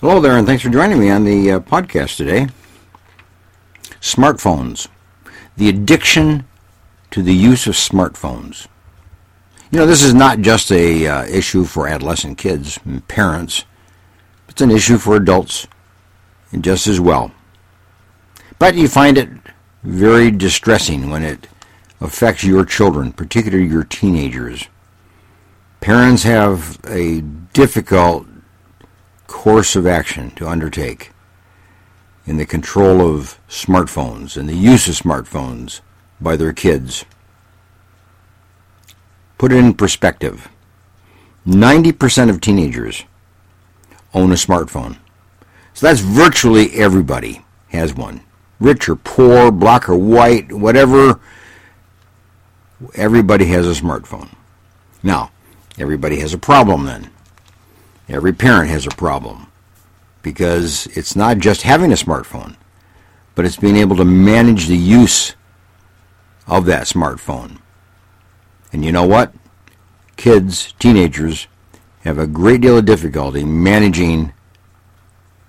Hello there, and thanks for joining me on the uh, podcast today. Smartphones. The addiction to the use of smartphones. You know, this is not just a uh, issue for adolescent kids and parents. It's an issue for adults just as well. But you find it very distressing when it affects your children, particularly your teenagers. Parents have a difficult course of action to undertake in the control of smartphones and the use of smartphones by their kids. Put it in perspective 90% of teenagers own a smartphone. So that's virtually everybody has one. Rich or poor, black or white, whatever, everybody has a smartphone. Now, everybody has a problem then. Every parent has a problem because it's not just having a smartphone, but it's being able to manage the use of that smartphone. And you know what? Kids, teenagers, have a great deal of difficulty managing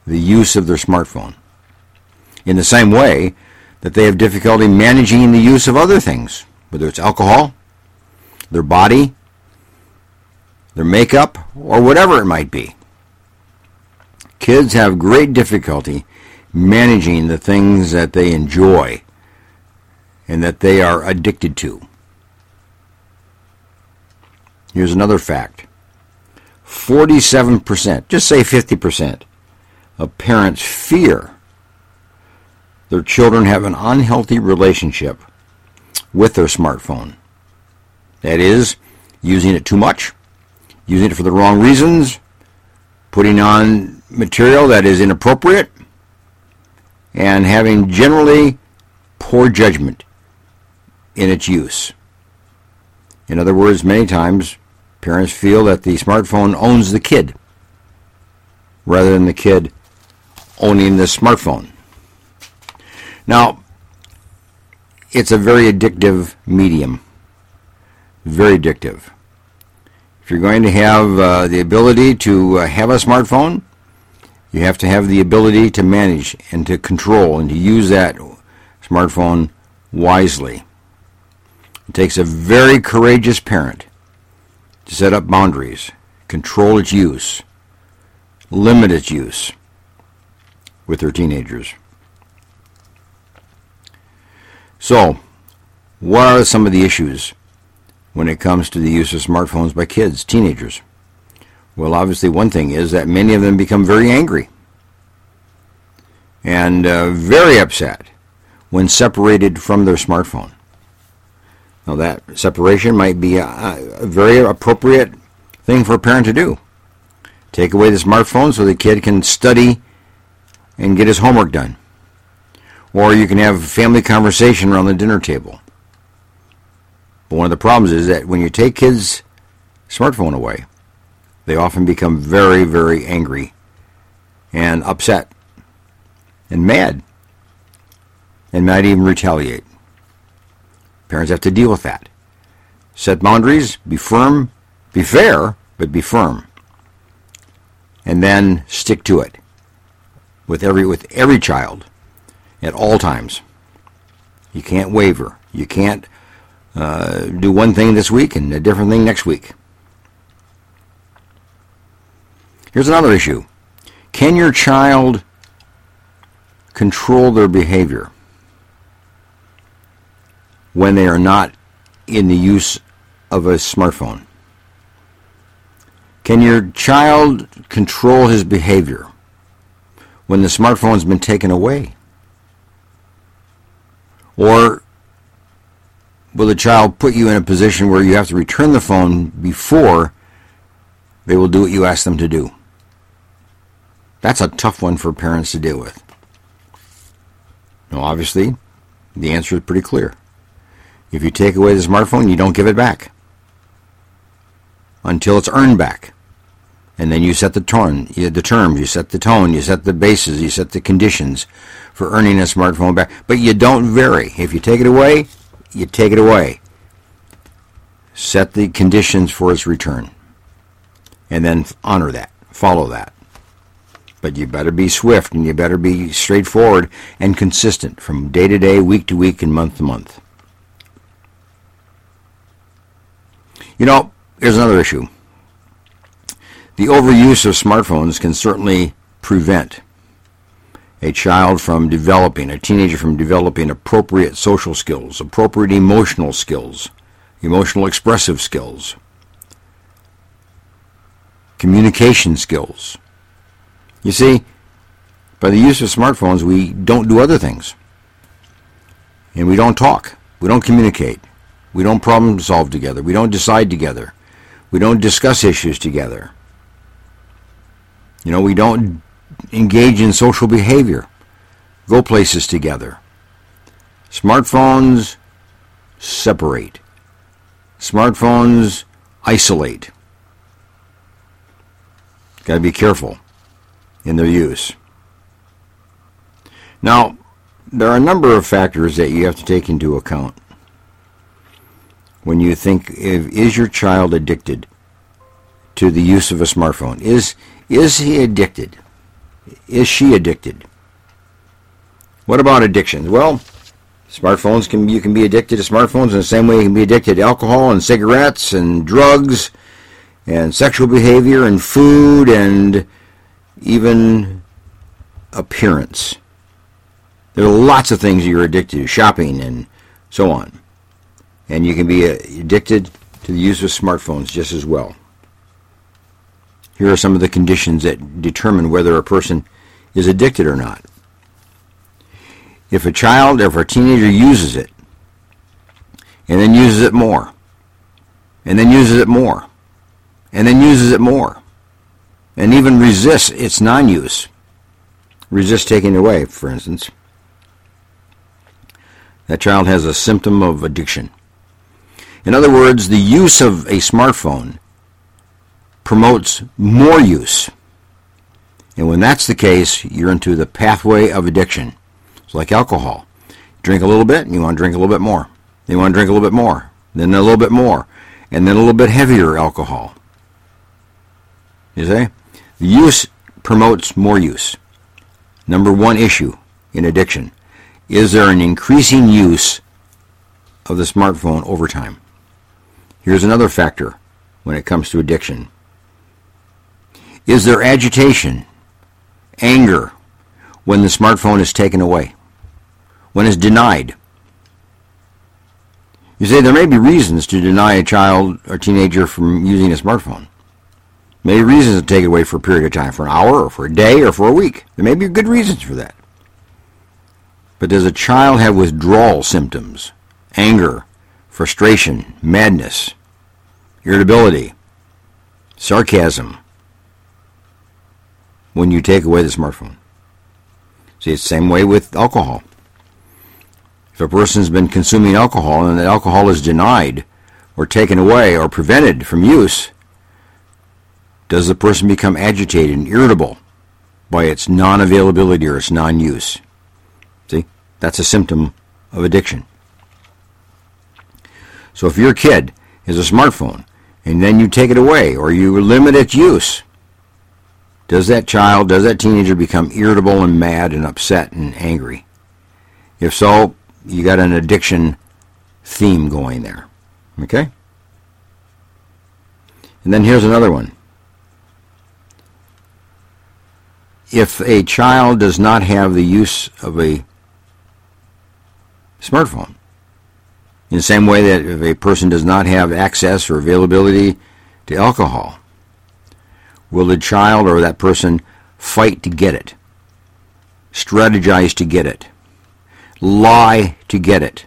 the use of their smartphone. In the same way that they have difficulty managing the use of other things, whether it's alcohol, their body, their makeup, or whatever it might be. Kids have great difficulty managing the things that they enjoy and that they are addicted to. Here's another fact 47%, just say 50%, of parents fear their children have an unhealthy relationship with their smartphone. That is, using it too much, using it for the wrong reasons, putting on material that is inappropriate, and having generally poor judgment in its use. In other words, many times parents feel that the smartphone owns the kid rather than the kid owning the smartphone. Now, it's a very addictive medium. Very addictive. If you're going to have uh, the ability to uh, have a smartphone, you have to have the ability to manage and to control and to use that smartphone wisely. It takes a very courageous parent to set up boundaries, control its use, limit its use with their teenagers. So, what are some of the issues when it comes to the use of smartphones by kids, teenagers? Well, obviously, one thing is that many of them become very angry and uh, very upset when separated from their smartphone. Now, that separation might be a, a very appropriate thing for a parent to do. Take away the smartphone so the kid can study and get his homework done. Or you can have a family conversation around the dinner table. But one of the problems is that when you take kids' smartphone away, they often become very, very angry and upset and mad and might even retaliate. Parents have to deal with that. Set boundaries, be firm, be fair, but be firm. And then stick to it with every with every child at all times. You can't waver. You can't uh, do one thing this week and a different thing next week. Here's another issue. Can your child control their behavior when they are not in the use of a smartphone? Can your child control his behavior when the smartphone's been taken away? Or will the child put you in a position where you have to return the phone before they will do what you ask them to do? That's a tough one for parents to deal with. Now, obviously, the answer is pretty clear. If you take away the smartphone, you don't give it back until it's earned back and then you set the tone, the terms, you set the tone, you set the bases, you set the conditions for earning a smartphone back. But you don't vary. If you take it away, you take it away. Set the conditions for its return, and then honor that, follow that. But you better be swift and you better be straightforward and consistent from day to day, week to week, and month to month. You know, here's another issue. The overuse of smartphones can certainly prevent a child from developing, a teenager from developing appropriate social skills, appropriate emotional skills, emotional expressive skills, communication skills. You see, by the use of smartphones, we don't do other things. And we don't talk. We don't communicate. We don't problem solve together. We don't decide together. We don't discuss issues together. You know, we don't engage in social behavior, go places together. Smartphones separate. Smartphones isolate. Got to be careful in their use. Now, there are a number of factors that you have to take into account when you think if, is your child addicted to the use of a smartphone? Is is he addicted? Is she addicted? What about addictions? Well, smartphones can you can be addicted to smartphones in the same way you can be addicted to alcohol and cigarettes and drugs and sexual behavior and food and even appearance. There are lots of things you're addicted to, shopping and so on. And you can be addicted to the use of smartphones just as well. Here are some of the conditions that determine whether a person is addicted or not. If a child or if a teenager uses it, and then uses it more, and then uses it more, and then uses it more, and even resists its non-use, resists taking it away, for instance, that child has a symptom of addiction. In other words, the use of a smartphone promotes more use. And when that's the case, you're into the pathway of addiction. It's like alcohol. drink a little bit, and you want to drink a little bit more. You want to drink a little bit more, then a little bit more, and then a little bit heavier alcohol. You see? The use promotes more use. Number one issue in addiction. Is there an increasing use of the smartphone over time? Here's another factor when it comes to addiction. Is there agitation, anger, when the smartphone is taken away? When it's denied? You say there may be reasons to deny a child or teenager from using a smartphone. May reasons to take it away for a period of time, for an hour or for a day or for a week. There may be good reasons for that. But does a child have withdrawal symptoms, anger, frustration, madness, irritability, sarcasm, when you take away the smartphone. See, it's the same way with alcohol. If a person's been consuming alcohol and that alcohol is denied or taken away or prevented from use, does the person become agitated and irritable by its non-availability or its non-use? See, that's a symptom of addiction. So if your kid has a smartphone and then you take it away or you limit its use, does that child, does that teenager become irritable and mad and upset and angry? If so, you got an addiction theme going there. Okay? And then here's another one. If a child does not have the use of a smartphone, in the same way that if a person does not have access or availability to alcohol, Will the child or that person fight to get it? Strategize to get it? Lie to get it?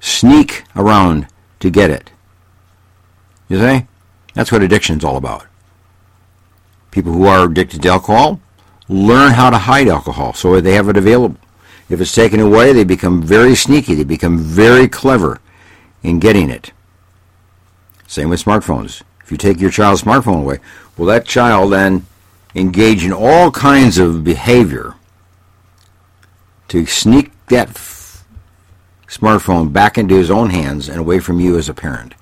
Sneak around to get it? You see? That's what addiction's all about. People who are addicted to alcohol learn how to hide alcohol so they have it available. If it's taken away, they become very sneaky. They become very clever in getting it. Same with smartphones. If you take your child's smartphone away, will that child then engage in all kinds of behavior to sneak that f- smartphone back into his own hands and away from you as a parent?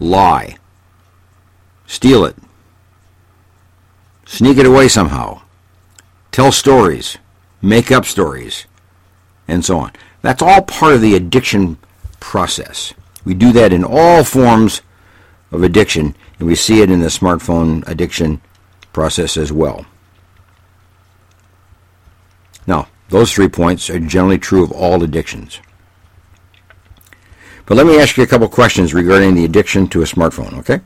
Lie. Steal it. sneak it away somehow, tell stories, make up stories, and so on. That's all part of the addiction process. We do that in all forms of addiction, and we see it in the smartphone addiction process as well. Now, those three points are generally true of all addictions. But let me ask you a couple questions regarding the addiction to a smartphone, okay?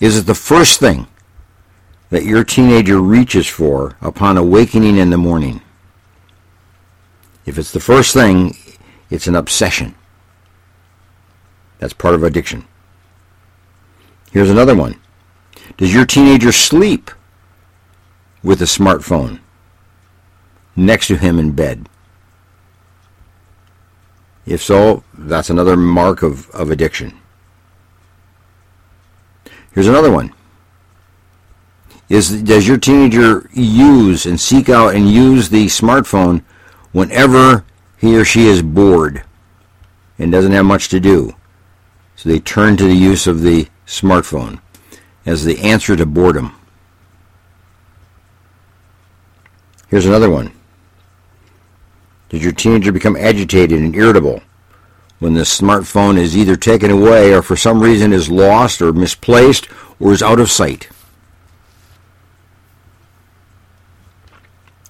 Is it the first thing that your teenager reaches for upon awakening in the morning? If it's the first thing, it's an obsession. That's part of addiction. Here's another one. Does your teenager sleep with a smartphone next to him in bed? If so, that's another mark of, of addiction. Here's another one. Is, does your teenager use and seek out and use the smartphone whenever he or she is bored and doesn't have much to do? So they turn to the use of the smartphone as the answer to boredom. Here's another one. Does your teenager become agitated and irritable when the smartphone is either taken away or for some reason is lost or misplaced or is out of sight?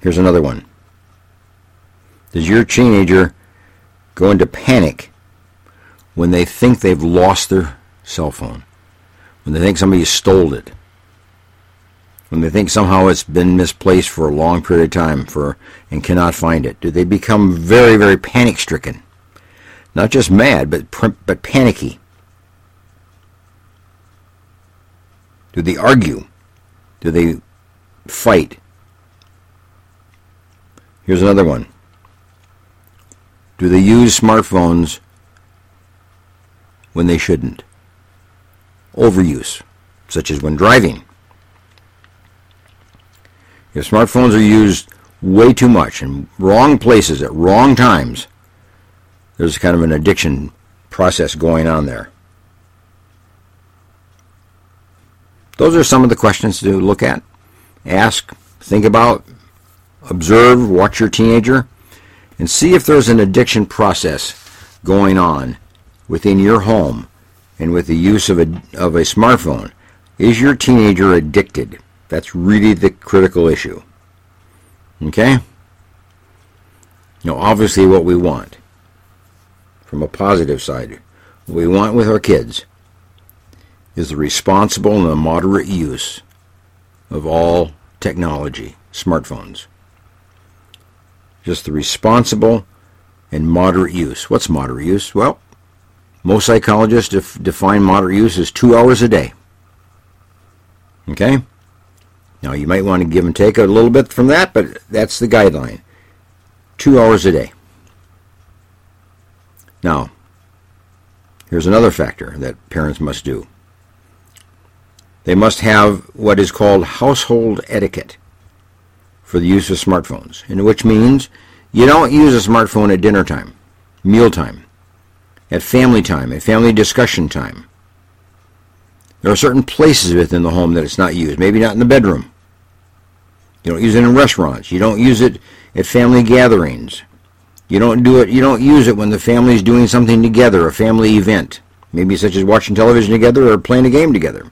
Here's another one. Does your teenager go into panic when they think they've lost their cell phone? When they think somebody stole it? when they think somehow it's been misplaced for a long period of time for and cannot find it? Do they become very, very panic stricken? Not just mad, but but panicky. Do they argue? Do they fight? Here's another one. Do they use smartphones when they shouldn't? Overuse, such as when driving if smartphones are used way too much in wrong places at wrong times, there's kind of an addiction process going on there. Those are some of the questions to look at, ask, think about, observe, watch your teenager, and see if there's an addiction process going on within your home and with the use of a, of a smartphone. Is your teenager addicted? That's really the critical issue. Okay? Now, obviously, what we want from a positive side, what we want with our kids is the responsible and the moderate use of all technology, smartphones. Just the responsible and moderate use. What's moderate use? Well, most psychologists def- define moderate use as two hours a day. Okay? Now, you might want to give and take a little bit from that, but that's the guideline. Two hours a day. Now, here's another factor that parents must do. They must have what is called household etiquette for the use of smartphones, and which means you don't use a smartphone at dinner time, meal time, at family time, at family discussion time. There are certain places within the home that it's not used. Maybe not in the bedroom. You don't use it in restaurants. You don't use it at family gatherings. You don't do it. You don't use it when the family is doing something together, a family event, maybe such as watching television together or playing a game together.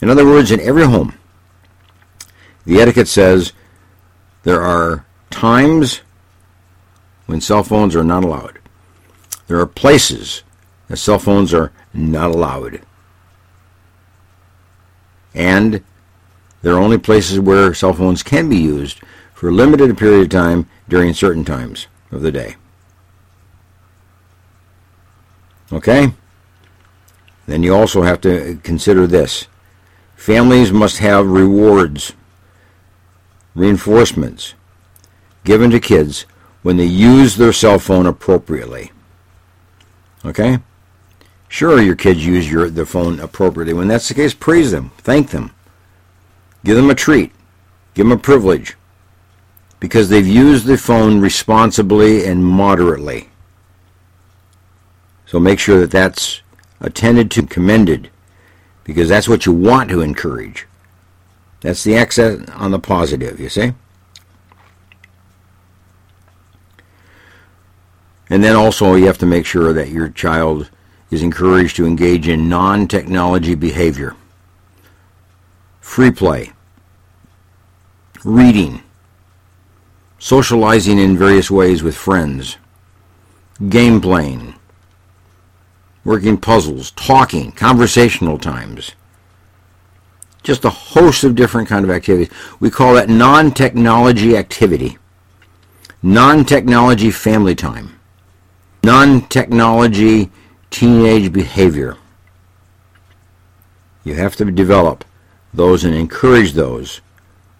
In other words, in every home, the etiquette says there are times when cell phones are not allowed. There are places that cell phones are not allowed. And there are only places where cell phones can be used for a limited period of time during certain times of the day. Okay? Then you also have to consider this. Families must have rewards, reinforcements given to kids when they use their cell phone appropriately. Okay? Sure, your kids use your their phone appropriately. When that's the case, praise them, thank them, give them a treat, give them a privilege, because they've used the phone responsibly and moderately. So make sure that that's attended to, commended, because that's what you want to encourage. That's the accent on the positive, you see? And then also you have to make sure that your child is encouraged to engage in non-technology behavior. Free play, reading, socializing in various ways with friends, game playing, working puzzles, talking, conversational times. Just a host of different kind of activities. We call that non-technology activity. Non-technology family time. Non-technology teenage behavior. You have to develop those and encourage those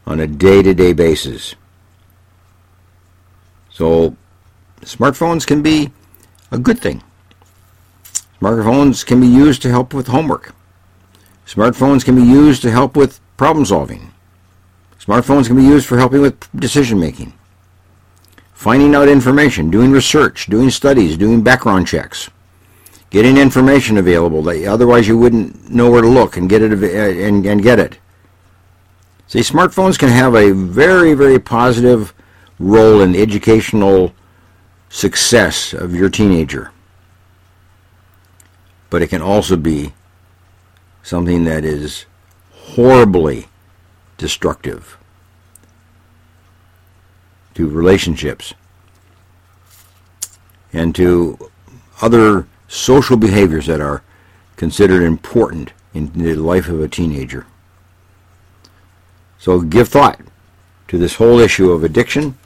on a day-to-day basis. So smartphones can be a good thing. Smartphones can be used to help with homework. Smartphones can be used to help with problem solving. Smartphones can be used for helping with decision making. Finding out information, doing research, doing studies, doing background checks. Getting information available that otherwise you wouldn't know where to look and get it uh, and, and get it. See, smartphones can have a very, very positive role in the educational success of your teenager but it can also be something that is horribly destructive to relationships and to other social behaviors that are considered important in the life of a teenager. So give thought to this whole issue of addiction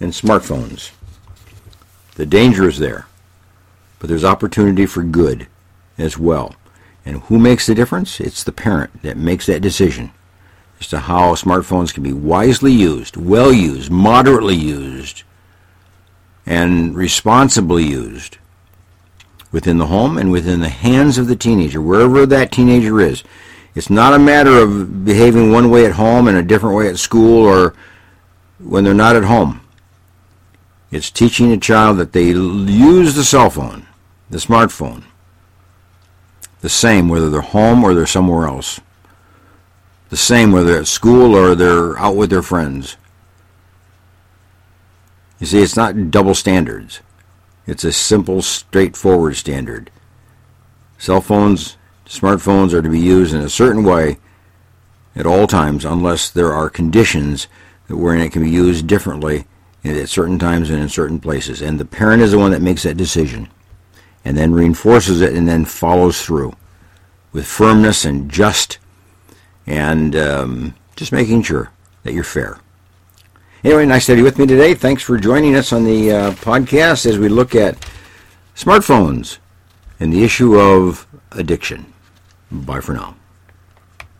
and smartphones. The danger is there but there's opportunity for good as well. And who makes the difference? It's the parent that makes that decision as to how smartphones can be wisely used, well used, moderately used, and responsibly used within the home and within the hands of the teenager, wherever that teenager is. It's not a matter of behaving one way at home and a different way at school or when they're not at home. It's teaching a child that they use the cell phone the smartphone. The same whether they're home or they're somewhere else. The same whether at school or they're out with their friends. You see, it's not double standards. It's a simple, straightforward standard. Cell phones, smartphones are to be used in a certain way at all times unless there are conditions wherein it can be used differently at certain times and in certain places. And the parent is the one that makes that decision and then reinforces it and then follows through with firmness and just and um, just making sure that you're fair. Anyway, nice to have you with me today. Thanks for joining us on the uh, podcast as we look at smartphones and the issue of addiction. Bye for now.